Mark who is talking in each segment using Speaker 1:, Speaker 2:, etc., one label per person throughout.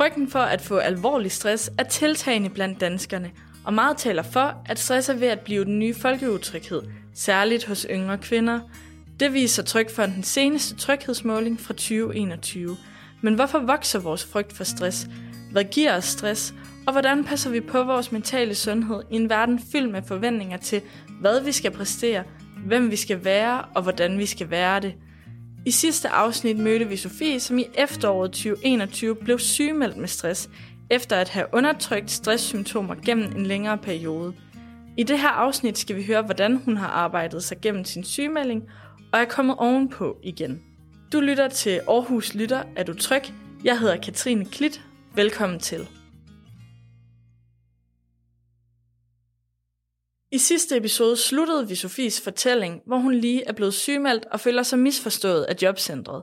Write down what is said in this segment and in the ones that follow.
Speaker 1: Frygten for at få alvorlig stress er tiltagende blandt danskerne, og meget taler for, at stress er ved at blive den nye folkeutryghed, særligt hos yngre kvinder. Det viser Trygfondens seneste tryghedsmåling fra 2021. Men hvorfor vokser vores frygt for stress? Hvad giver os stress? Og hvordan passer vi på vores mentale sundhed i en verden fyldt med forventninger til, hvad vi skal præstere, hvem vi skal være og hvordan vi skal være det? I sidste afsnit mødte vi Sofie, som i efteråret 2021 blev sygemeldt med stress, efter at have undertrykt stresssymptomer gennem en længere periode. I det her afsnit skal vi høre, hvordan hun har arbejdet sig gennem sin sygemelding og er kommet ovenpå igen. Du lytter til Aarhus Lytter. Er du tryg? Jeg hedder Katrine Klit. Velkommen til. I sidste episode sluttede vi Sofies fortælling, hvor hun lige er blevet sygemeldt og føler sig misforstået af jobcentret.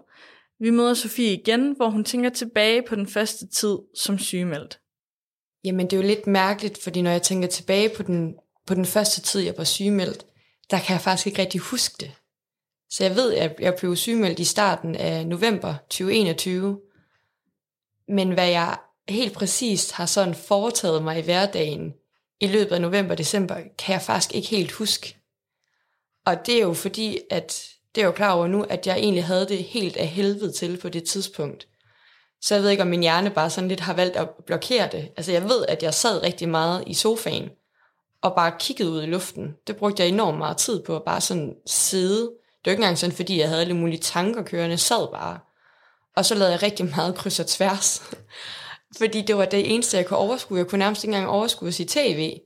Speaker 1: Vi møder Sofie igen, hvor hun tænker tilbage på den første tid som sygemeldt.
Speaker 2: Jamen, det er jo lidt mærkeligt, fordi når jeg tænker tilbage på den, på den første tid, jeg var sygemeldt, der kan jeg faktisk ikke rigtig huske det. Så jeg ved, at jeg blev sygemeldt i starten af november 2021. Men hvad jeg helt præcist har sådan foretaget mig i hverdagen i løbet af november og december, kan jeg faktisk ikke helt huske. Og det er jo fordi, at det er jo klar over nu, at jeg egentlig havde det helt af helvede til på det tidspunkt. Så jeg ved ikke, om min hjerne bare sådan lidt har valgt at blokere det. Altså jeg ved, at jeg sad rigtig meget i sofaen, og bare kiggede ud i luften. Det brugte jeg enormt meget tid på, at bare sådan sidde. Det var ikke engang sådan, fordi jeg havde alle mulige tanker kørende, jeg sad bare. Og så lavede jeg rigtig meget kryds og tværs fordi det var det eneste, jeg kunne overskue. Jeg kunne nærmest ikke engang overskue at se tv.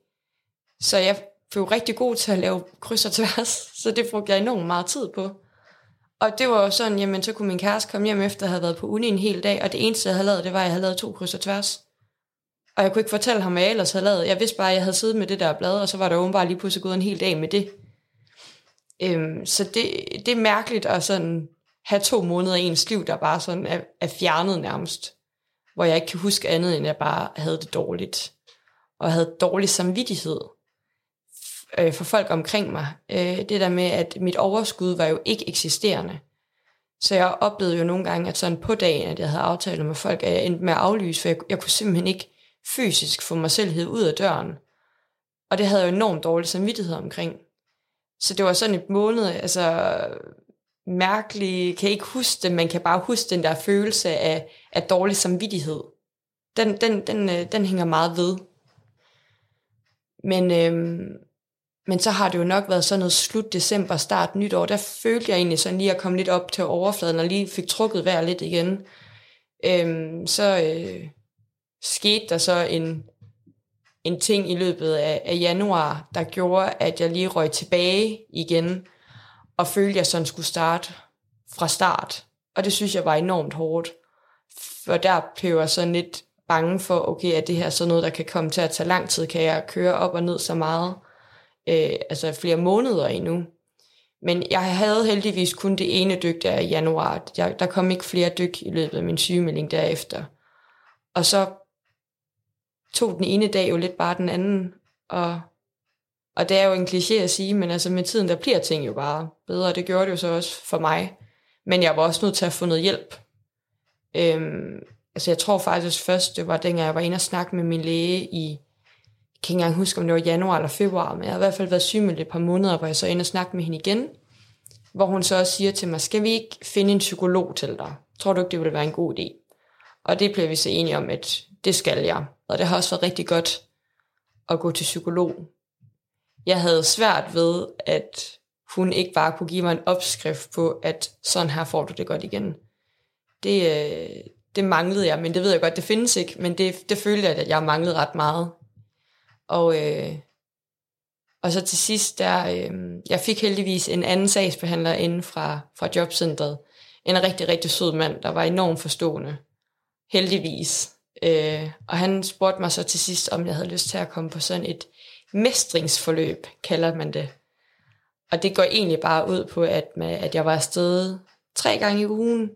Speaker 2: Så jeg blev rigtig god til at lave kryds og tværs, så det brugte jeg enormt meget tid på. Og det var jo sådan, jamen så kunne min kæreste komme hjem efter at have været på uni en hel dag, og det eneste, jeg havde lavet, det var, at jeg havde lavet to kryds og tværs. Og jeg kunne ikke fortælle ham, hvad jeg ellers havde lavet. Jeg vidste bare, at jeg havde siddet med det der blad, og så var der åbenbart lige pludselig gået en hel dag med det. Øhm, så det, det er mærkeligt at sådan have to måneder i ens liv, der bare sådan er, er fjernet nærmest. Hvor jeg ikke kan huske andet, end jeg bare havde det dårligt. Og havde dårlig samvittighed øh, for folk omkring mig. Øh, det der med, at mit overskud var jo ikke eksisterende. Så jeg oplevede jo nogle gange, at sådan på dagen, at jeg havde aftaler med folk, at jeg endte med at aflyse, for jeg, jeg kunne simpelthen ikke fysisk få mig selv ud af døren. Og det havde jeg jo enormt dårlig samvittighed omkring. Så det var sådan et måned, altså mærkelig, kan ikke huske det, man kan bare huske den der følelse af, af dårlig samvittighed. Den, den, den, øh, den hænger meget ved. Men øhm, men så har det jo nok været sådan noget slut december, start nytår. Der følte jeg egentlig sådan lige at komme lidt op til overfladen, og lige fik trukket vejr lidt igen. Øhm, så øh, skete der så en, en ting i løbet af, af januar, der gjorde, at jeg lige røg tilbage igen, og følte, at jeg sådan skulle starte fra start. Og det synes jeg var enormt hårdt. For der blev jeg sådan lidt bange for, okay, at det her sådan noget, der kan komme til at tage lang tid, kan jeg køre op og ned så meget øh, altså flere måneder endnu. Men jeg havde heldigvis kun det ene dyk der i januar. Jeg, der kom ikke flere dyk i løbet af min sygemelding derefter. Og så tog den ene dag jo lidt bare den anden. Og, og det er jo en kliché at sige, men altså med tiden, der bliver ting jo bare bedre. Det gjorde det jo så også for mig. Men jeg var også nødt til at få noget hjælp. Øhm, altså jeg tror faktisk først, det var dengang jeg var inde og snakke med min læge i kan ikke engang huske, om det var januar eller februar, men jeg har i hvert fald været syg med et par måneder, hvor jeg så inde og snakke med hende igen, hvor hun så også siger til mig, skal vi ikke finde en psykolog til dig? Tror du ikke, det ville være en god idé? Og det blev vi så enige om, at det skal jeg. Og det har også været rigtig godt at gå til psykolog. Jeg havde svært ved, at hun ikke bare kunne give mig en opskrift på, at sådan her får du det godt igen. Det, øh, det manglede jeg, men det ved jeg godt, det findes ikke, men det, det følte jeg, at jeg manglede ret meget og, øh, og så til sidst, der, øh, jeg fik heldigvis en anden sagsbehandler inden fra, fra jobcentret. En rigtig, rigtig sød mand, der var enormt forstående. Heldigvis. Øh, og han spurgte mig så til sidst, om jeg havde lyst til at komme på sådan et mestringsforløb, kalder man det. Og det går egentlig bare ud på, at, med, at jeg var afsted tre gange i ugen,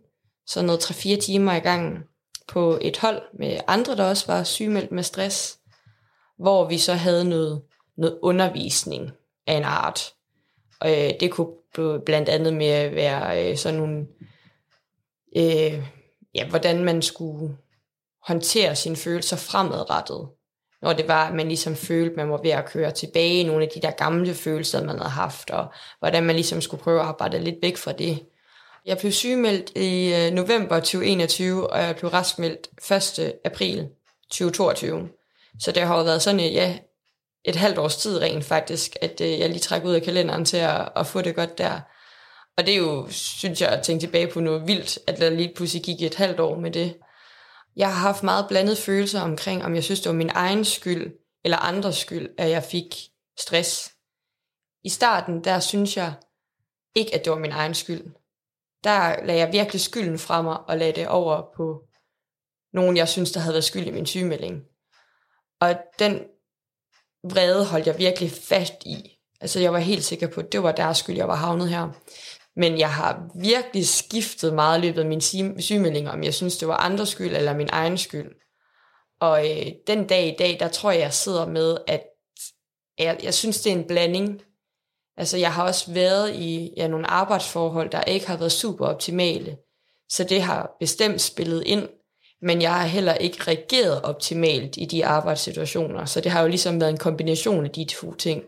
Speaker 2: så noget 3-4 timer i gangen på et hold med andre, der også var sygemeldt med stress hvor vi så havde noget, noget undervisning af en art. Og øh, det kunne blandt andet med være øh, sådan nogle, øh, ja, hvordan man skulle håndtere sine følelser fremadrettet. Når det var, at man ligesom følte, man var ved at køre tilbage i nogle af de der gamle følelser, man havde haft, og hvordan man ligesom skulle prøve at arbejde lidt væk fra det. Jeg blev sygemeldt i øh, november 2021, og jeg blev raskmeldt 1. april 2022. Så det har jo været sådan et, ja, et halvt års tid rent faktisk, at øh, jeg lige trækker ud af kalenderen til at, at få det godt der. Og det er jo, synes jeg, at tænke tilbage på noget vildt, at der lige pludselig gik et halvt år med det. Jeg har haft meget blandede følelser omkring, om jeg synes, det var min egen skyld, eller andres skyld, at jeg fik stress. I starten, der synes jeg ikke, at det var min egen skyld. Der lagde jeg virkelig skylden fra mig, og lagde det over på nogen, jeg synes, der havde været skyld i min sygemelding. Og den vrede holdt jeg virkelig fast i. Altså jeg var helt sikker på, at det var deres skyld, jeg var havnet her. Men jeg har virkelig skiftet meget i løbet af min sygemelding, om jeg synes, det var andres skyld eller min egen skyld. Og øh, den dag i dag, der tror jeg, jeg sidder med, at jeg, jeg synes, det er en blanding. Altså jeg har også været i ja, nogle arbejdsforhold, der ikke har været super optimale. Så det har bestemt spillet ind, men jeg har heller ikke reageret optimalt i de arbejdssituationer. Så det har jo ligesom været en kombination af de to ting,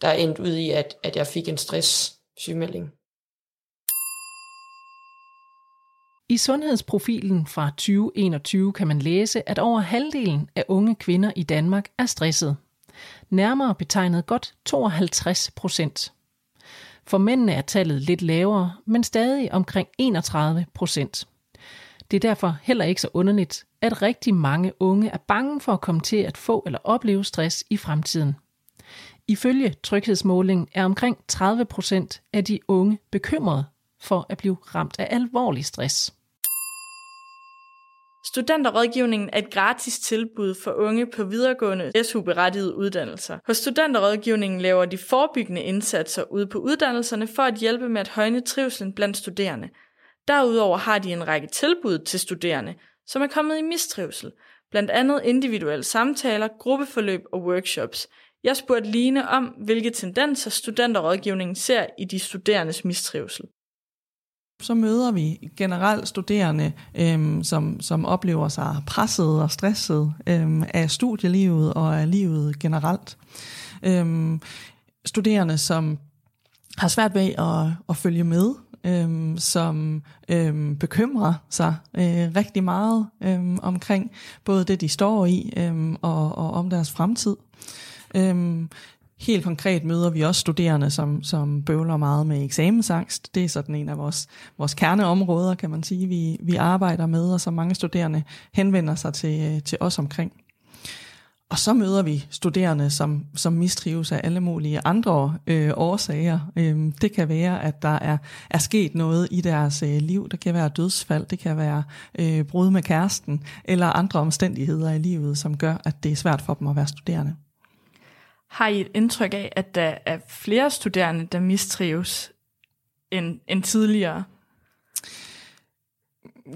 Speaker 2: der er endt ud i, at, at jeg fik en stress sygemelding.
Speaker 3: I sundhedsprofilen fra 2021 kan man læse, at over halvdelen af unge kvinder i Danmark er stresset. Nærmere betegnet godt 52 procent. For mændene er tallet lidt lavere, men stadig omkring 31 procent. Det er derfor heller ikke så underligt, at rigtig mange unge er bange for at komme til at få eller opleve stress i fremtiden. Ifølge tryghedsmålingen er omkring 30 procent af de unge bekymrede for at blive ramt af alvorlig stress.
Speaker 1: Studenterrådgivningen er et gratis tilbud for unge på videregående SU-berettigede uddannelser. Hos Studenterrådgivningen laver de forebyggende indsatser ude på uddannelserne for at hjælpe med at højne trivselen blandt studerende. Derudover har de en række tilbud til studerende, som er kommet i mistrivsel, blandt andet individuelle samtaler, gruppeforløb og workshops. Jeg spurgte Line om, hvilke tendenser studenterrådgivningen ser i de studerendes mistrivsel
Speaker 4: så møder vi generelt studerende, øhm, som, som oplever sig presset og stresset øhm, af studielivet og af livet generelt. Øhm, studerende, som har svært ved at, at følge med, øhm, som øhm, bekymrer sig øh, rigtig meget øhm, omkring både det, de står i øhm, og, og om deres fremtid. Øhm, Helt konkret møder vi også studerende, som, som bøvler meget med eksamensangst. Det er sådan en af vores, vores kerneområder, kan man sige, vi, vi arbejder med, og som mange studerende henvender sig til, øh, til os omkring. Og så møder vi studerende, som, som mistrives af alle mulige andre øh, årsager. Øhm, det kan være, at der er, er sket noget i deres øh, liv. Det kan være dødsfald, det kan være øh, brud med kæresten, eller andre omstændigheder i livet, som gør, at det er svært for dem at være studerende.
Speaker 1: Har I et indtryk af, at der er flere studerende, der mistrives end, end tidligere?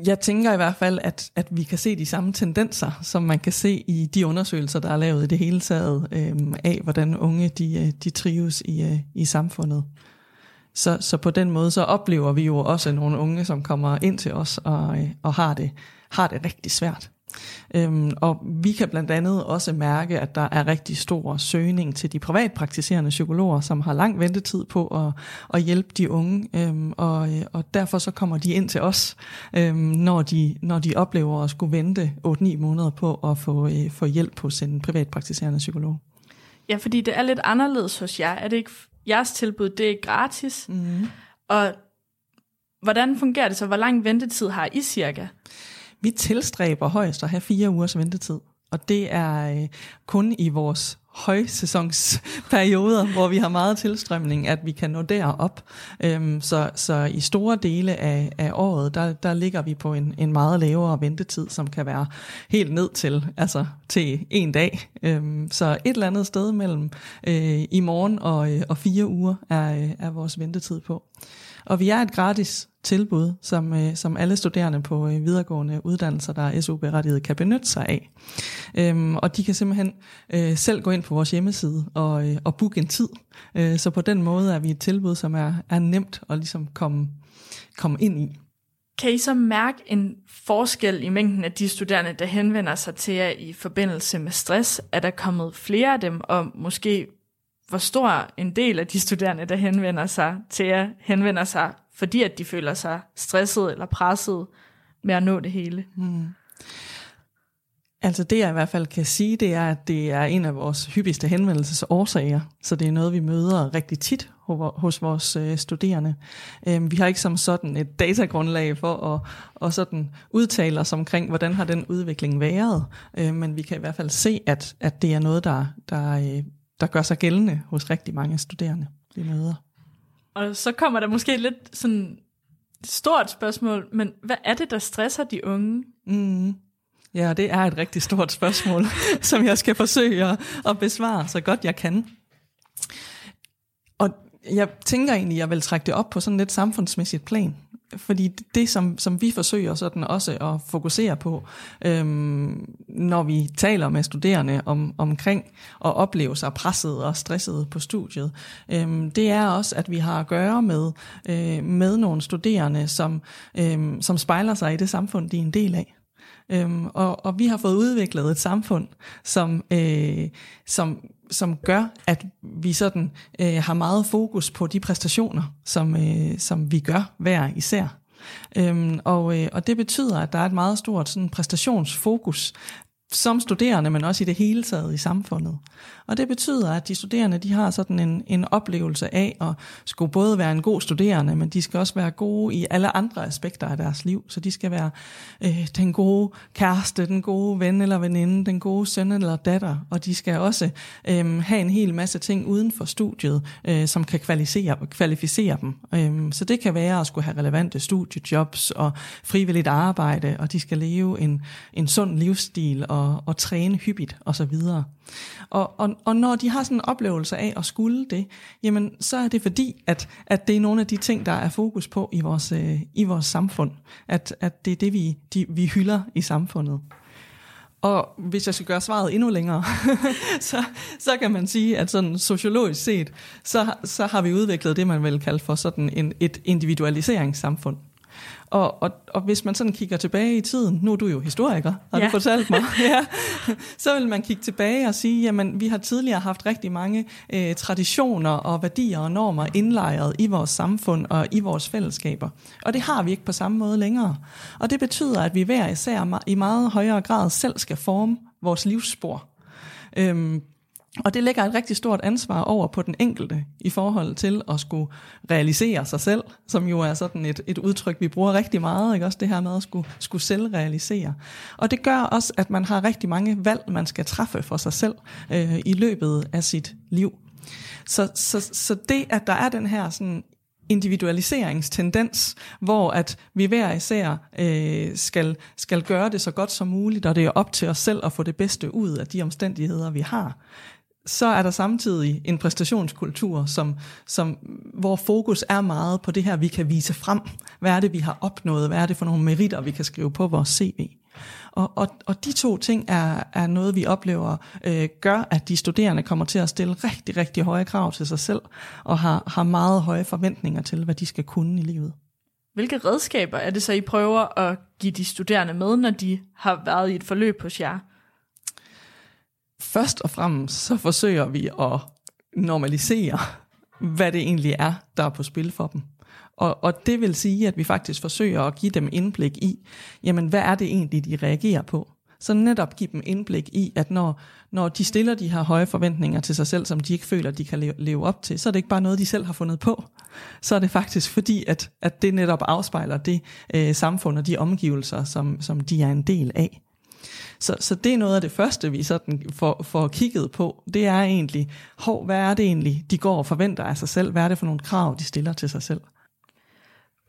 Speaker 4: Jeg tænker i hvert fald, at, at vi kan se de samme tendenser, som man kan se i de undersøgelser, der er lavet i det hele taget, øh, af hvordan unge de, øh, de trives i, øh, i samfundet. Så, så på den måde, så oplever vi jo også nogle unge, som kommer ind til os og, øh, og har, det, har det rigtig svært. Øhm, og vi kan blandt andet også mærke, at der er rigtig stor søgning til de privatpraktiserende psykologer, som har lang ventetid på at, at hjælpe de unge, øhm, og, og derfor så kommer de ind til os, øhm, når, de, når de oplever at skulle vente 8-9 måneder på at få, øh, få hjælp hos en privatpraktiserende psykolog.
Speaker 1: Ja, fordi det er lidt anderledes hos jer. Er det ikke jeres tilbud, det er gratis? Mm. Og hvordan fungerer det så? Hvor lang ventetid har I cirka?
Speaker 4: Vi tilstræber højst at have fire ugers ventetid, og det er øh, kun i vores højsæsonsperioder, hvor vi har meget tilstrømning, at vi kan nå derop. Øhm, så, så i store dele af, af året, der, der ligger vi på en, en meget lavere ventetid, som kan være helt ned til, altså til en dag. Øhm, så et eller andet sted mellem øh, i morgen og, øh, og fire uger er, øh, er vores ventetid på. Og vi er et gratis tilbud, som, øh, som alle studerende på øh, videregående uddannelser, der er SU-berettiget, kan benytte sig af. Øhm, og de kan simpelthen øh, selv gå ind på vores hjemmeside og, øh, og booke en tid. Øh, så på den måde er vi et tilbud, som er, er nemt at ligesom komme, komme ind i.
Speaker 1: Kan I så mærke en forskel i mængden af de studerende, der henvender sig til jer i forbindelse med stress? Er der kommet flere af dem, og måske hvor stor en del af de studerende, der henvender sig til jer, henvender sig, fordi at de føler sig stresset eller presset med at nå det hele?
Speaker 4: Mm. Altså det jeg i hvert fald kan sige, det er, at det er en af vores hyppigste henvendelsesårsager, så det er noget, vi møder rigtig tit hos vores øh, studerende. Øhm, vi har ikke som sådan et datagrundlag for at, at sådan udtale os omkring, hvordan har den udvikling været, øhm, men vi kan i hvert fald se, at, at det er noget, der, der, øh, der gør sig gældende hos rigtig mange studerende, vi møder.
Speaker 1: Og så kommer der måske lidt sådan stort spørgsmål, men hvad er det, der stresser de unge?
Speaker 4: Mm. Ja, det er et rigtig stort spørgsmål, som jeg skal forsøge at, at besvare så godt jeg kan. Og jeg tænker egentlig, at jeg vil trække det op på sådan lidt samfundsmæssigt plan. Fordi det, som, som vi forsøger sådan også at fokusere på, øhm, når vi taler med studerende om, omkring at opleve sig presset og stresset på studiet, øhm, det er også, at vi har at gøre med, øh, med nogle studerende, som, øhm, som spejler sig i det samfund, de er en del af. Øhm, og, og vi har fået udviklet et samfund, som, øh, som, som gør, at vi sådan øh, har meget fokus på de præstationer, som, øh, som vi gør hver især. Øhm, og, øh, og det betyder, at der er et meget stort sådan, præstationsfokus som studerende, men også i det hele taget i samfundet. Og det betyder, at de studerende de har sådan en, en oplevelse af at skulle både være en god studerende, men de skal også være gode i alle andre aspekter af deres liv. Så de skal være øh, den gode kæreste, den gode ven eller veninde, den gode søn eller datter, og de skal også øh, have en hel masse ting uden for studiet, øh, som kan kvalificere, kvalificere dem. Øh, så det kan være at skulle have relevante studiejobs og frivilligt arbejde, og de skal leve en, en sund livsstil og, og træne hyppigt osv. Og, og, og når de har sådan en oplevelse af at skulle det, jamen så er det fordi, at, at det er nogle af de ting, der er fokus på i vores, øh, i vores samfund. At, at det er det, vi, de, vi hylder i samfundet. Og hvis jeg skal gøre svaret endnu længere, så, så kan man sige, at sådan sociologisk set, så, så har vi udviklet det, man vil kalde for sådan en, et individualiseringssamfund. Og, og, og hvis man sådan kigger tilbage i tiden, nu er du jo historiker, har ja. du fortalt mig, ja, så vil man kigge tilbage og sige, jamen vi har tidligere haft rigtig mange øh, traditioner og værdier og normer indlejret i vores samfund og i vores fællesskaber. Og det har vi ikke på samme måde længere. Og det betyder, at vi hver især i meget højere grad selv skal forme vores livsspor. Øhm, og det lægger et rigtig stort ansvar over på den enkelte i forhold til at skulle realisere sig selv, som jo er sådan et, et udtryk, vi bruger rigtig meget, ikke? også det her med at skulle, skulle selvrealisere. Og det gør også, at man har rigtig mange valg, man skal træffe for sig selv øh, i løbet af sit liv. Så, så, så det, at der er den her sådan individualiseringstendens, hvor at vi hver især øh, skal, skal gøre det så godt som muligt, og det er op til os selv at få det bedste ud af de omstændigheder, vi har så er der samtidig en præstationskultur, som, som, hvor fokus er meget på det her, vi kan vise frem. Hvad er det, vi har opnået? Hvad er det for nogle meritter, vi kan skrive på vores CV? Og, og, og de to ting er, er noget, vi oplever øh, gør, at de studerende kommer til at stille rigtig, rigtig høje krav til sig selv, og har, har meget høje forventninger til, hvad de skal kunne i livet.
Speaker 1: Hvilke redskaber er det så, I prøver at give de studerende med, når de har været i et forløb hos jer?
Speaker 4: Først og fremmest så forsøger vi at normalisere, hvad det egentlig er, der er på spil for dem. Og, og det vil sige, at vi faktisk forsøger at give dem indblik i, jamen hvad er det egentlig, de reagerer på? Så netop give dem indblik i, at når, når de stiller de her høje forventninger til sig selv, som de ikke føler, de kan leve, op til, så er det ikke bare noget, de selv har fundet på. Så er det faktisk fordi, at, at det netop afspejler det øh, samfund og de omgivelser, som, som de er en del af. Så, så det er noget af det første, vi sådan får, får kigget på. Det er egentlig, hov, hvad er det egentlig, de går og forventer af sig selv? Hvad er det for nogle krav, de stiller til sig selv?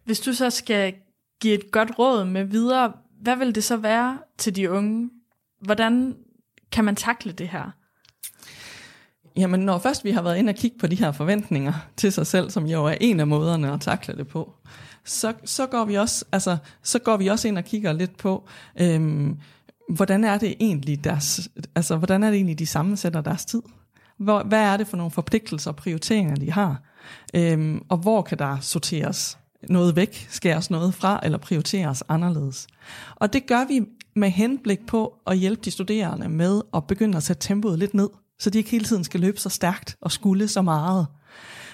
Speaker 1: Hvis du så skal give et godt råd med videre, hvad vil det så være til de unge? Hvordan kan man takle det her?
Speaker 4: Jamen, når først vi har været inde og kigge på de her forventninger til sig selv, som jo er en af måderne at takle det på, så, så, går, vi også, altså, så går vi også ind og kigger lidt på, øhm, hvordan er det egentlig deres, altså hvordan er det egentlig, de sammensætter deres tid? Hvor, hvad er det for nogle forpligtelser og prioriteringer, de har? Øhm, og hvor kan der sorteres noget væk, skæres noget fra eller prioriteres anderledes. Og det gør vi med henblik på at hjælpe de studerende med at begynde at sætte tempoet lidt ned, så de ikke hele tiden skal løbe så stærkt og skulle så meget.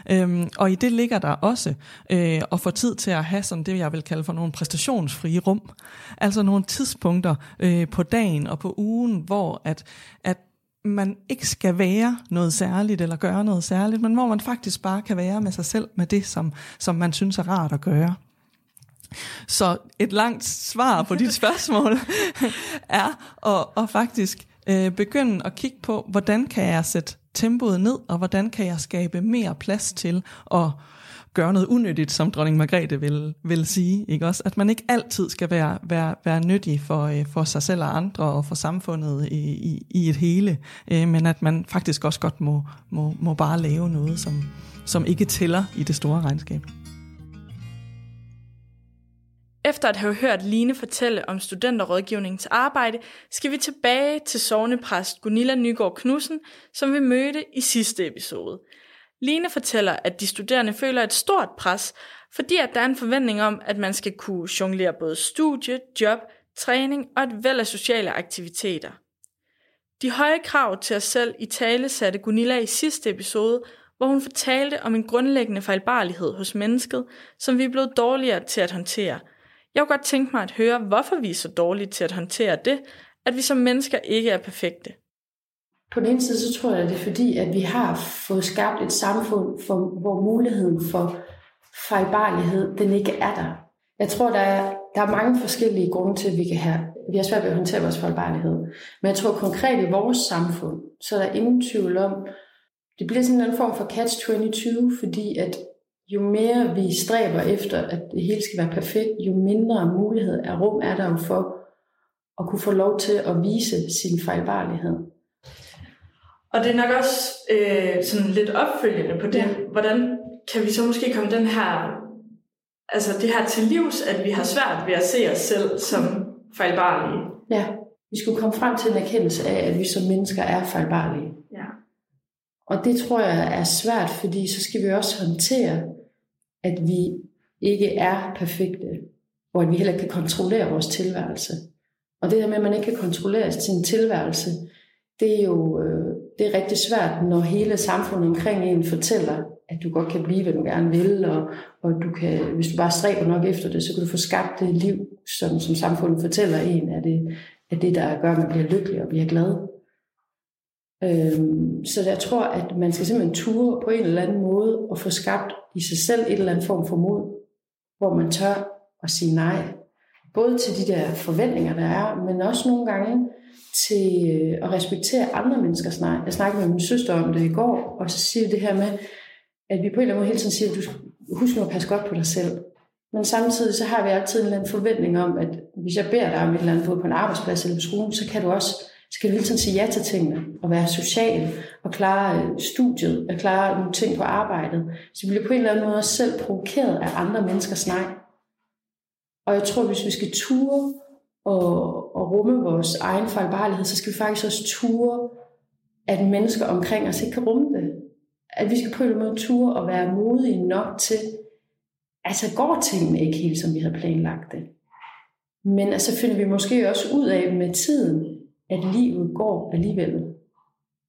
Speaker 4: Øhm, og i det ligger der også øh, at få tid til at have sådan det, jeg vil kalde for nogle præstationsfrie rum. Altså nogle tidspunkter øh, på dagen og på ugen, hvor at, at man ikke skal være noget særligt eller gøre noget særligt, men hvor man faktisk bare kan være med sig selv med det, som, som man synes er rart at gøre. Så et langt svar på dit spørgsmål er at, at faktisk øh, begynde at kigge på, hvordan kan jeg sætte tempoet ned, og hvordan kan jeg skabe mere plads til at gøre noget unyttigt, som dronning Margrethe vil, vil sige. Ikke også? At man ikke altid skal være, være, være nyttig for, øh, for sig selv og andre og for samfundet i, i, i et hele, øh, men at man faktisk også godt må, må, må bare lave noget, som, som ikke tæller i det store regnskab.
Speaker 1: Efter at have hørt Line fortælle om studenterrådgivningens arbejde, skal vi tilbage til sovnepræst Gunilla Nygaard Knudsen, som vi mødte i sidste episode. Line fortæller, at de studerende føler et stort pres, fordi at der er en forventning om, at man skal kunne jonglere både studie, job, træning og et væld af sociale aktiviteter. De høje krav til os selv i tale satte Gunilla i sidste episode, hvor hun fortalte om en grundlæggende fejlbarlighed hos mennesket, som vi er blevet dårligere til at håndtere – jeg kunne godt tænke mig at høre, hvorfor vi er så dårlige til at håndtere det, at vi som mennesker ikke er perfekte.
Speaker 5: På den ene side, så tror jeg, at det er fordi, at vi har fået skabt et samfund, for, hvor muligheden for fejlbarlighed, den ikke er der. Jeg tror, der er, der er mange forskellige grunde til, at vi kan have, vi har svært ved at håndtere vores fejlbarlighed. Men jeg tror konkret i vores samfund, så er der ingen tvivl om, det bliver sådan en form for catch-22, fordi at jo mere vi stræber efter, at det hele skal være perfekt, jo mindre mulighed af rum er der for at kunne få lov til at vise sin fejlbarlighed.
Speaker 1: Og det er nok også øh, sådan lidt opfølgende på det. Ja. Hvordan kan vi så måske komme den her, altså det her til livs, at vi har svært ved at se os selv som fejlbarlige?
Speaker 5: Ja, vi skulle komme frem til en erkendelse af, at vi som mennesker er fejlbarlige.
Speaker 1: Ja.
Speaker 5: Og det tror jeg er svært, fordi så skal vi også håndtere at vi ikke er perfekte, og at vi heller ikke kan kontrollere vores tilværelse. Og det her med, at man ikke kan kontrollere sin tilværelse, det er jo øh, det er rigtig svært, når hele samfundet omkring en fortæller, at du godt kan blive, hvad du gerne vil, og, og du kan, hvis du bare stræber nok efter det, så kan du få skabt det liv, som, som samfundet fortæller en, at det, er det, der gør, at man bliver lykkelig og bliver glad. Øhm, så jeg tror, at man skal simpelthen ture på en eller anden måde og få skabt i sig selv et eller andet form for mod, hvor man tør at sige nej. Både til de der forventninger, der er, men også nogle gange til øh, at respektere andre menneskers nej. Jeg snakkede med min søster om det i går, og så siger det her med, at vi på en eller anden måde hele tiden siger, at du husk nu at passe godt på dig selv. Men samtidig så har vi altid en eller anden forventning om, at hvis jeg beder dig om et eller andet, både på en arbejdsplads eller på skolen, så kan du også skal vi hele tiden sige ja til tingene, og være social, og klare øh, studiet, og klare nogle ting på arbejdet. Så vi bliver på en eller anden måde selv provokeret af andre menneskers nej. Og jeg tror, hvis vi skal ture og, og rumme vores egen fejlbarlighed, så skal vi faktisk også ture, at mennesker omkring os ikke kan rumme det. At vi skal på en eller anden måde ture og være modige nok til, altså går tingene ikke helt, som vi havde planlagt det. Men altså finder vi måske også ud af med tiden, at livet går alligevel.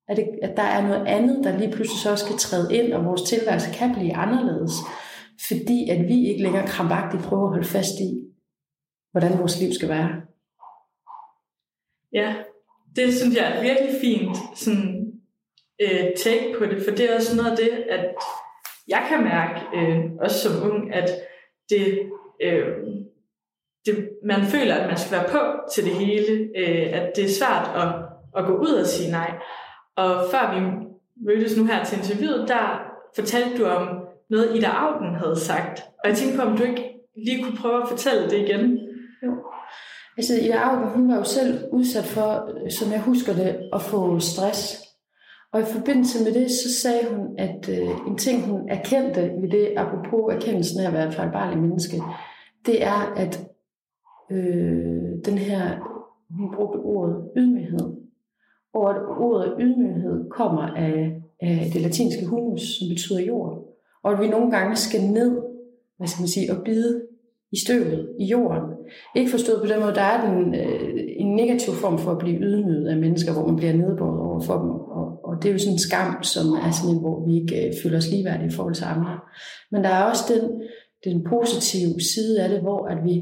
Speaker 5: At, det, at der er noget andet, der lige pludselig så også skal træde ind, og vores tilværelse kan blive anderledes. Fordi at vi ikke længere krampagtigt prøver at holde fast i, hvordan vores liv skal være.
Speaker 1: Ja, det synes jeg er virkelig fint sådan, øh, take på det, for det er også noget af det, at jeg kan mærke, øh, også som ung, at det øh, det, man føler, at man skal være på til det hele, øh, at det er svært at, at gå ud og sige nej. Og før vi mødtes nu her til interviewet, der fortalte du om noget, Ida Auden havde sagt. Og jeg tænkte på, om du ikke lige kunne prøve at fortælle det igen.
Speaker 5: Jo. Altså, Ida Auden, hun var jo selv udsat for, som jeg husker det, at få stress. Og i forbindelse med det, så sagde hun, at øh, en ting, hun erkendte ved det, apropos erkendelsen af at være et fejlbarligt menneske, det er, at øh, den her, hun brugte ordet ydmyghed. Og at ordet ydmyghed kommer af, af det latinske humus, som betyder jord. Og at vi nogle gange skal ned hvad skal man sige, og bide i støvet, i jorden. Ikke forstået på den måde, der er den, øh, en negativ form for at blive ydmyget af mennesker, hvor man bliver nedbåret over for dem. Og, og det er jo sådan en skam, som er sådan en, hvor vi ikke øh, føler os ligeværdige i forhold til andre. Men der er også den, den positive side af det, hvor at vi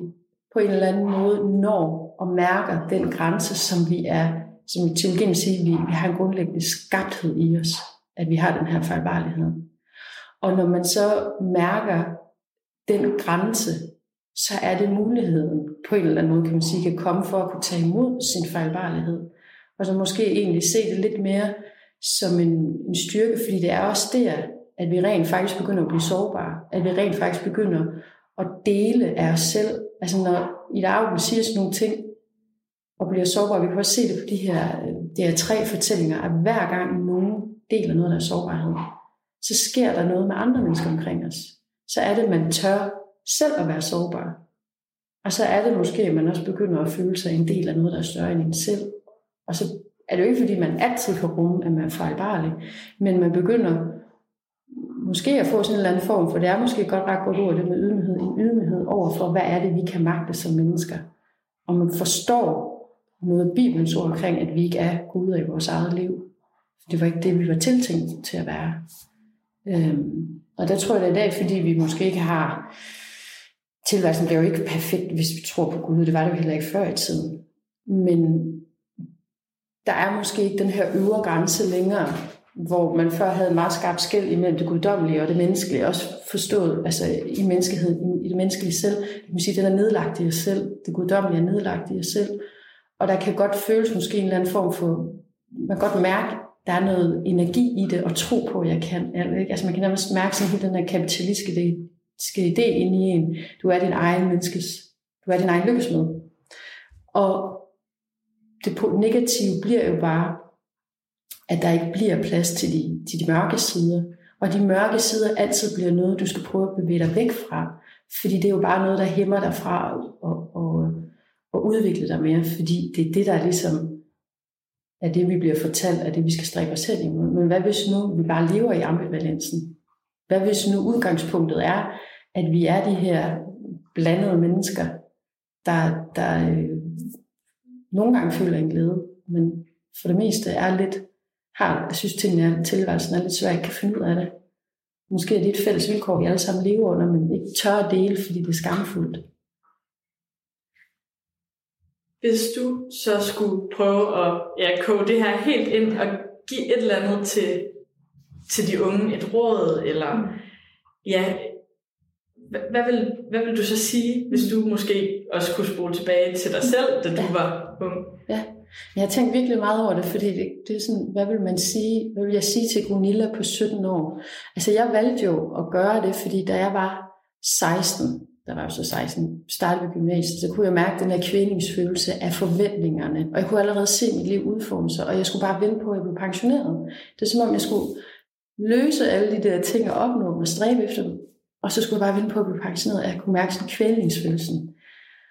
Speaker 5: på en eller anden måde når og mærker den grænse, som vi er, som teologien siger, vi, vi har en grundlæggende skabthed i os, at vi har den her fejlbarlighed. Og når man så mærker den grænse, så er det muligheden på en eller anden måde, kan man sige, kan komme for at kunne tage imod sin fejlbarlighed. Og så måske egentlig se det lidt mere som en, en styrke, fordi det er også der, at vi rent faktisk begynder at blive sårbare. At vi rent faktisk begynder at dele af os selv. Altså når i dag siger sådan nogle ting, og bliver sårbare, vi kan også se det på de her, øh, de her tre fortællinger, at hver gang nogen deler noget af deres sårbarhed, så sker der noget med andre mennesker omkring os. Så er det, at man tør selv at være sårbar. Og så er det måske, at man også begynder at føle sig en del af noget, der er større end en selv. Og så er det jo ikke, fordi man altid kan rumme, at man er fejlbarlig, men man begynder måske at få sådan en eller anden form, for det er måske godt ret godt ord, det med ydmyghed, en ydmyghed over for, hvad er det, vi kan magte som mennesker. Og man forstår noget Bibelens ord omkring, at vi ikke er guder i vores eget liv. Det var ikke det, vi var tiltænkt til at være. Øhm, og der tror jeg, det er i dag, fordi vi måske ikke har tilværelsen bliver jo ikke perfekt, hvis vi tror på Gud. Det var det jo heller ikke før i tiden. Men der er måske ikke den her øvre grænse længere, hvor man før havde en meget skarp skæld imellem det guddommelige og det menneskelige, også forstået altså i menneskeheden, i det menneskelige selv. Det vil sige, den er nedlagt i os selv. Det guddommelige er nedlagt i os selv. Og der kan godt føles måske en eller anden form for, man kan godt mærke, der er noget energi i det, og tro på, at jeg kan. Ikke? Altså man kan nærmest mærke sådan hele den her kapitalistiske idé ind i en. Du er din egen menneskes, du er din egen lykkesmed. Og det negative bliver jo bare, at der ikke bliver plads til de, til de mørke sider. Og de mørke sider altid bliver noget, du skal prøve at bevæge dig væk fra. Fordi det er jo bare noget, der hæmmer dig fra at, og, og udvikle dig mere. Fordi det er det, der ligesom er det, vi bliver fortalt, er det, vi skal strække os selv imod. Men hvad hvis nu vi bare lever i ambivalensen? Hvad hvis nu udgangspunktet er, at vi er de her blandede mennesker, der, der øh, nogle gange føler en glæde, men for det meste er lidt, har, jeg synes tingene er, tilværelsen er lidt svært, ikke kan finde ud af det. Måske er det et fælles vilkår, vi alle sammen lever under, men ikke tør at dele, fordi det er skamfuldt.
Speaker 1: Hvis du så skulle prøve at ja, koge det her helt ind og give et eller andet til, til de unge, et råd, eller ja, hvad vil, hvad vil du så sige, hvis du måske også kunne spole tilbage til dig selv, da du ja. var ung?
Speaker 5: Ja, jeg har tænkt virkelig meget over det, fordi det, det er sådan, hvad vil man sige, hvad vil jeg sige til Gunilla på 17 år? Altså jeg valgte jo at gøre det, fordi da jeg var 16, der var jo så 16, startede ved gymnasiet, så kunne jeg mærke den her kvælingsfølelse af forventningerne, og jeg kunne allerede se mit liv udforme sig, og jeg skulle bare vente på, at jeg blev pensioneret. Det er som om, jeg skulle løse alle de der ting og opnå dem og stræbe efter dem. Og så skulle jeg bare vente på at blive pensioneret, og jeg kunne mærke sådan kvælningsfølelsen.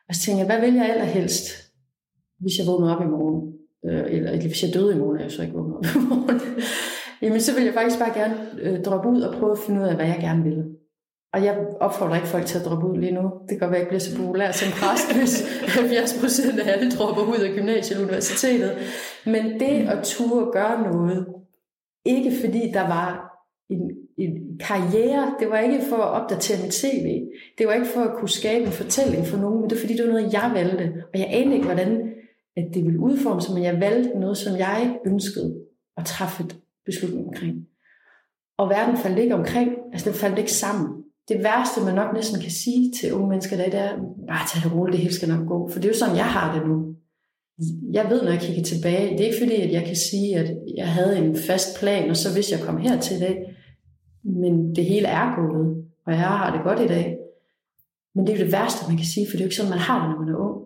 Speaker 5: Og så tænkte jeg, hvad vil jeg allerhelst, hvis jeg vågner op i morgen? Øh, eller, eller hvis jeg døde i morgen, er jeg så ikke vågnet op i morgen. Jamen, så vil jeg faktisk bare gerne øh, droppe ud og prøve at finde ud af, hvad jeg gerne vil. Og jeg opfordrer ikke folk til at droppe ud lige nu. Det kan godt være, at jeg bliver så populær som præst, hvis 70 procent af alle dropper ud af gymnasiet og universitetet. Men det at turde gøre noget, ikke fordi der var en, en karriere, det var ikke for at opdatere mit CV, det var ikke for at kunne skabe en fortælling for nogen, men det var fordi, det var noget, jeg valgte. Og jeg anede ikke, hvordan at det ville udforme sig, men jeg valgte noget, som jeg ønskede at træffe et beslutning omkring. Og verden faldt ikke omkring, altså den faldt ikke sammen det værste, man nok næsten kan sige til unge mennesker, der, det er, bare tag det roligt, det hele skal nok gå. For det er jo sådan, jeg har det nu. Jeg ved, når jeg kigger tilbage, det er ikke fordi, at jeg kan sige, at jeg havde en fast plan, og så hvis jeg kom her til i dag. Men det hele er gået, og jeg har det godt i dag. Men det er jo det værste, man kan sige, for det er jo ikke sådan, man har det, når man er ung.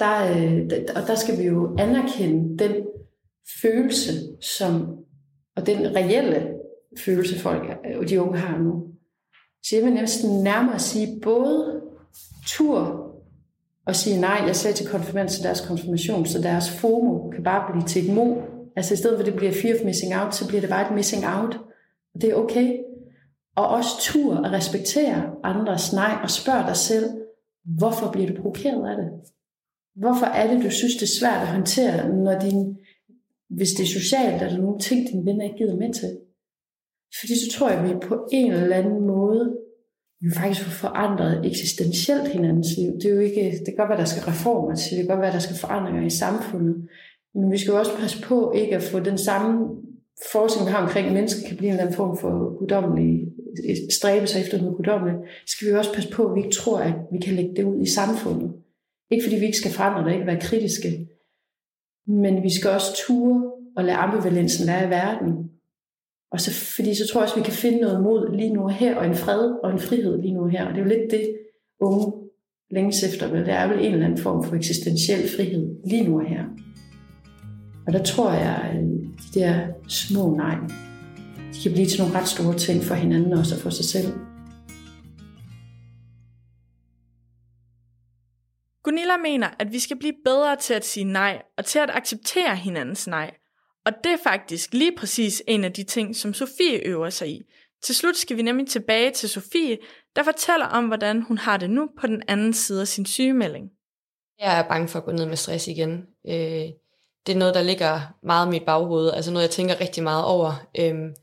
Speaker 5: Der, øh, og der skal vi jo anerkende den følelse, som, og den reelle følelse, folk, og de unge har nu. Så jeg vil næsten nærmere sige både tur og sige nej, jeg sagde til konfirmand til deres konfirmation, så deres FOMO kan bare blive til et mo. Altså i stedet for at det bliver fear of missing out, så bliver det bare et missing out. Og det er okay. Og også tur at respektere andres nej og spørg dig selv, hvorfor bliver du provokeret af det? Hvorfor er det, du synes, det er svært at håndtere, når din, hvis det er socialt, er der nogle ting, dine venner ikke gider med til? Fordi så tror jeg, at vi på en eller anden måde vi faktisk får forandret eksistentielt hinandens liv. Det er jo ikke, det kan godt være, der skal reformer til, det kan godt være, der skal forandringer i samfundet. Men vi skal jo også passe på ikke at få den samme forskning, vi har omkring, at mennesker kan blive en eller anden form for guddommelig, stræbe sig efter noget guddommeligt, skal vi også passe på, at vi ikke tror, at vi kan lægge det ud i samfundet. Ikke fordi vi ikke skal forandre det, ikke være kritiske, men vi skal også ture og lade ambivalensen være i verden. Og så, fordi så tror jeg også, vi kan finde noget mod lige nu og her, og en fred og en frihed lige nu og her. Og det er jo lidt det, unge længes efter. Vel? Det er vel en eller anden form for eksistentiel frihed lige nu og her. Og der tror jeg, at de der små nej, de kan blive til nogle ret store ting for hinanden også og for sig selv.
Speaker 1: Gunilla mener, at vi skal blive bedre til at sige nej, og til at acceptere hinandens nej. Og det er faktisk lige præcis en af de ting, som Sofie øver sig i. Til slut skal vi nemlig tilbage til Sofie, der fortæller om, hvordan hun har det nu på den anden side af sin sygemelding.
Speaker 2: Jeg er bange for at gå ned med stress igen. Øh, det er noget, der ligger meget i mit baghoved, altså noget, jeg tænker rigtig meget over. Øhm,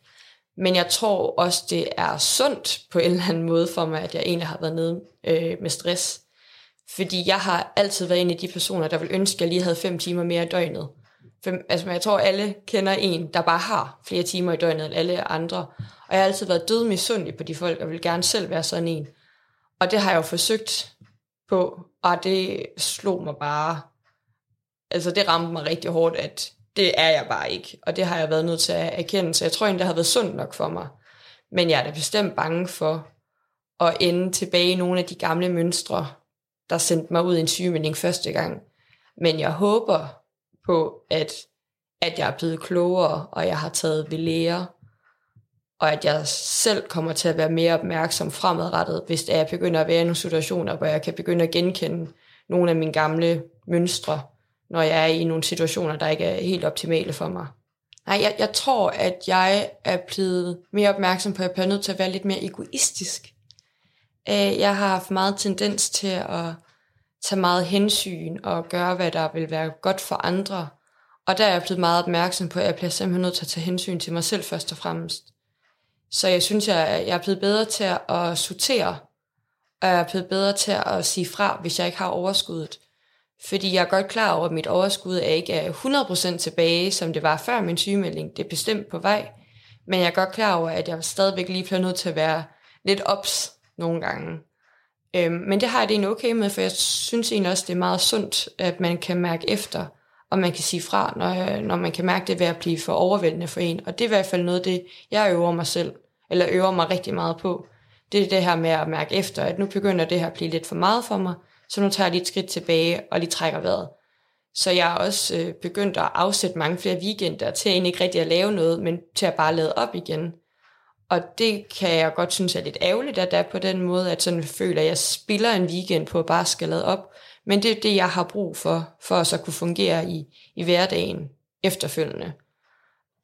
Speaker 2: men jeg tror også, det er sundt på en eller anden måde for mig, at jeg egentlig har været nede øh, med stress. Fordi jeg har altid været en af de personer, der vil ønske, at jeg lige havde fem timer mere i døgnet. For, altså, jeg tror, alle kender en, der bare har flere timer i døgnet end alle andre. Og jeg har altid været død misundelig på de folk, og vil gerne selv være sådan en. Og det har jeg jo forsøgt på, og det slog mig bare altså det ramte mig rigtig hårdt, at det er jeg bare ikke. Og det har jeg været nødt til at erkende, så jeg tror egentlig, det har været sundt nok for mig. Men jeg er da bestemt bange for at ende tilbage i nogle af de gamle mønstre, der sendte mig ud i en sygemelding første gang. Men jeg håber på, at, at jeg er blevet klogere, og jeg har taget ved lære, og at jeg selv kommer til at være mere opmærksom fremadrettet, hvis jeg begynder at være i nogle situationer, hvor jeg kan begynde at genkende nogle af mine gamle mønstre, når jeg er i nogle situationer, der ikke er helt optimale for mig. Nej, jeg, jeg tror, at jeg er blevet mere opmærksom på, at jeg bliver nødt til at være lidt mere egoistisk. Øh, jeg har haft meget tendens til at tage meget hensyn og gøre, hvad der vil være godt for andre. Og der er jeg blevet meget opmærksom på, at jeg bliver simpelthen nødt til at tage hensyn til mig selv først og fremmest. Så jeg synes, jeg, jeg er blevet bedre til at sortere, og jeg er blevet bedre til at sige fra, hvis jeg ikke har overskuddet. Fordi jeg er godt klar over, at mit overskud er ikke er 100% tilbage, som det var før min sygemelding. Det er bestemt på vej. Men jeg er godt klar over, at jeg stadigvæk lige bliver nødt til at være lidt ops nogle gange. Øhm, men det har jeg det egentlig okay med, for jeg synes egentlig også, det er meget sundt, at man kan mærke efter, og man kan sige fra, når, når man kan mærke det ved at blive for overvældende for en. Og det er i hvert fald noget det, jeg øver mig selv, eller øver mig rigtig meget på. Det er det her med at mærke efter, at nu begynder det her at blive lidt for meget for mig, så nu tager jeg lige et skridt tilbage og lige trækker vejret. Så jeg har også øh, begyndt at afsætte mange flere weekender til egentlig ikke rigtig at lave noget, men til at bare lade op igen. Og det kan jeg godt synes er lidt ærgerligt, at der er på den måde, at sådan føler, at jeg spiller en weekend på at bare skal lade op. Men det er det, jeg har brug for, for at så kunne fungere i, i hverdagen efterfølgende.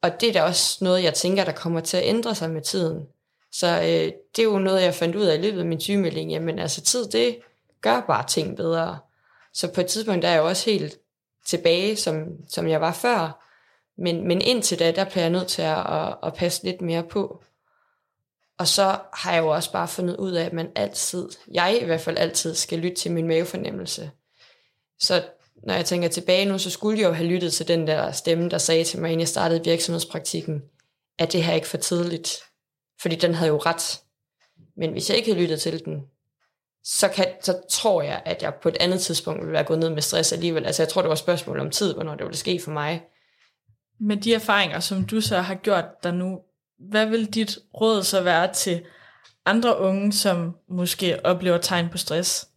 Speaker 2: Og det er da også noget, jeg tænker, der kommer til at ændre sig med tiden. Så øh, det er jo noget, jeg fandt ud af i løbet af min sygemelding. Jamen altså tid, det, gør bare ting bedre. Så på et tidspunkt der er jeg jo også helt tilbage, som, som jeg var før. Men, men indtil da, der bliver jeg nødt til at, at, at passe lidt mere på. Og så har jeg jo også bare fundet ud af, at man altid, jeg i hvert fald altid, skal lytte til min mavefornemmelse. Så når jeg tænker tilbage nu, så skulle jeg jo have lyttet til den der stemme, der sagde til mig, inden jeg startede virksomhedspraktikken, at det her ikke for tidligt. Fordi den havde jo ret. Men hvis jeg ikke havde lyttet til den, så, kan, så tror jeg, at jeg på et andet tidspunkt ville være gået ned med stress alligevel. Altså jeg tror, det var et spørgsmål om tid, hvornår det ville ske for mig.
Speaker 1: Med de erfaringer, som du så har gjort der nu, hvad vil dit råd så være til andre unge, som måske oplever tegn på stress?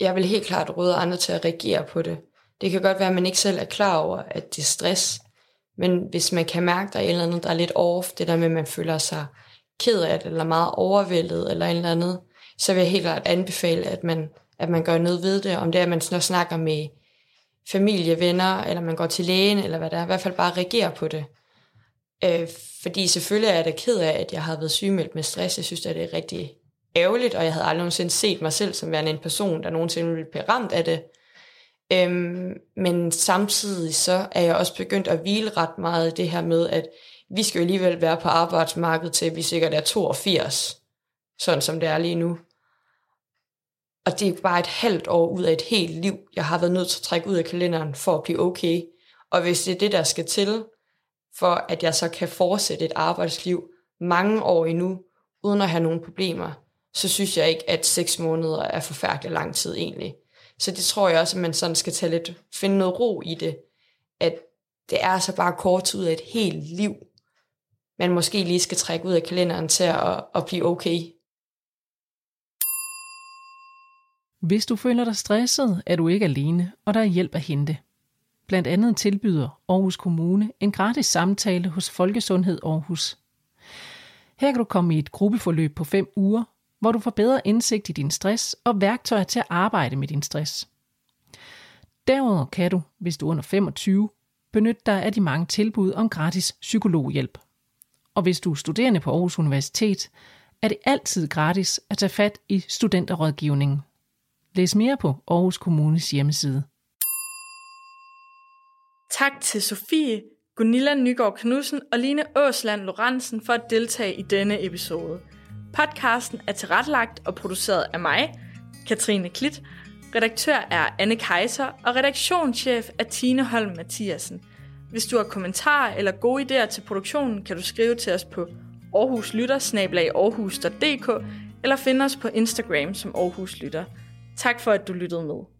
Speaker 2: Jeg vil helt klart råde andre til at reagere på det. Det kan godt være, at man ikke selv er klar over, at det er stress. Men hvis man kan mærke, at der er et eller andet, der er lidt off, det der med, at man føler sig ked af det, eller meget overvældet, eller en eller andet, så vil jeg helt klart anbefale, at man, at man gør noget ved det, om det er, at man snakker med familie, venner, eller man går til lægen, eller hvad det er, i hvert fald bare reagere på det. Øh, fordi selvfølgelig er jeg da ked af, at jeg har været sygemeldt med stress. Jeg synes, at det er rigtig ærgerligt, og jeg havde aldrig nogensinde set mig selv som værende en person, der nogensinde ville blive ramt af det. Øhm, men samtidig så er jeg også begyndt at hvile ret meget i det her med, at vi skal jo alligevel være på arbejdsmarkedet til, vi sikkert er 82, sådan som det er lige nu. Og det er bare et halvt år ud af et helt liv, jeg har været nødt til at trække ud af kalenderen for at blive okay. Og hvis det er det, der skal til, for at jeg så kan fortsætte et arbejdsliv mange år endnu, uden at have nogle problemer, så synes jeg ikke, at seks måneder er forfærdelig lang tid egentlig. Så det tror jeg også, at man sådan skal tage lidt, finde noget ro i det, at det er så bare kort tid ud af et helt liv, man måske lige skal trække ud af kalenderen til at, at blive okay.
Speaker 3: Hvis du føler dig stresset, er du ikke alene, og der er hjælp at hente. Blandt andet tilbyder Aarhus Kommune en gratis samtale hos Folkesundhed Aarhus. Her kan du komme i et gruppeforløb på 5 uger, hvor du får bedre indsigt i din stress og værktøjer til at arbejde med din stress. Derudover kan du, hvis du er under 25, benytte dig af de mange tilbud om gratis psykologhjælp. Og hvis du er studerende på Aarhus Universitet, er det altid gratis at tage fat i studenterrådgivningen. Læs mere på Aarhus Kommunes hjemmeside.
Speaker 1: Tak til Sofie, Gunilla Nygaard Knudsen og Line Åsland Lorentzen for at deltage i denne episode. Podcasten er tilrettelagt og produceret af mig, Katrine Klit. Redaktør er Anne Kaiser, og redaktionschef er Tine Holm Mathiasen. Hvis du har kommentarer eller gode idéer til produktionen, kan du skrive til os på aarhuslytter eller finde os på Instagram som Aarhus Lytter. Tak for, at du lyttede med.